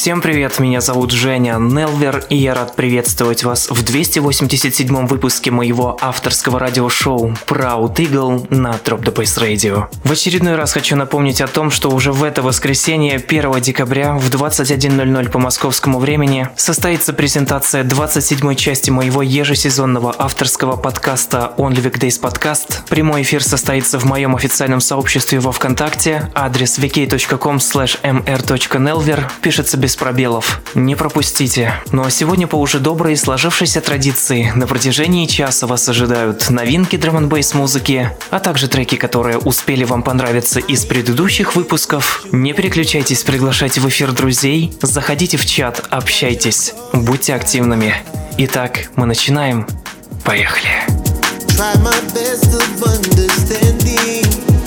Всем привет, меня зовут Женя Нелвер, и я рад приветствовать вас в 287 выпуске моего авторского радиошоу Proud Eagle на Drop the Bass Radio. В очередной раз хочу напомнить о том, что уже в это воскресенье, 1 декабря в 21.00 по московскому времени состоится презентация 27 части моего ежесезонного авторского подкаста Only Weekdays Podcast. Прямой эфир состоится в моем официальном сообществе во Вконтакте, адрес vk.com mr.nelver, пишется без пробелов. Не пропустите. Ну а сегодня по уже доброй сложившейся традиции на протяжении часа вас ожидают новинки драм н музыки, а также треки, которые успели вам понравиться из предыдущих выпусков. Не переключайтесь, приглашайте в эфир друзей, заходите в чат, общайтесь, будьте активными. Итак, мы начинаем. Поехали. Try my best of understanding